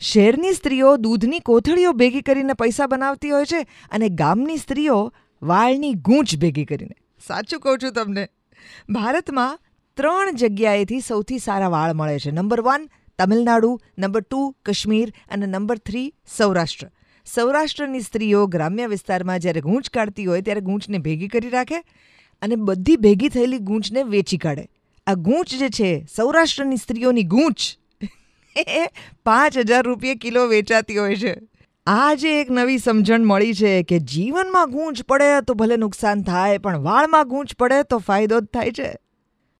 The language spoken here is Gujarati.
શહેરની સ્ત્રીઓ દૂધની કોથળીઓ ભેગી કરીને પૈસા બનાવતી હોય છે અને ગામની સ્ત્રીઓ વાળની ગૂંચ ભેગી કરીને? સાચું કહું છું તમને. ભારતમાં ત્રણ જગ્યાએથી સૌથી સારા વાળ મળે છે. Number one, Tamil Nadu, number two, Kashmir અને નંબર થ્રી, સૌરાષ્ટ્ર. સૌરાષ્ટ્રની સ્ત્રીઓ ગ્રામ્ય વિસ્તારમાં જ્યારે ગૂંચ કાઢતી હોય ત્યારે ગૂંચને ભેગી કરી રાખે અને બધી ભેગી થયેલી ગૂંચને વેચી કાઢે. આ ગૂંચ જે છે, સૌરાષ્ટ્રની સ્ત્રીઓની ગૂંચ પાંચ હજાર રૂપિયે કિલો વેચાતી હોય છે. આજે એક નવી સમજણ મળી છે કે જીવનમાં ગૂંચ પડે તો ભલે નુકસાન થાય, પણ વાળમાં ગૂંચ પડે તો ફાયદો જ થાય છે.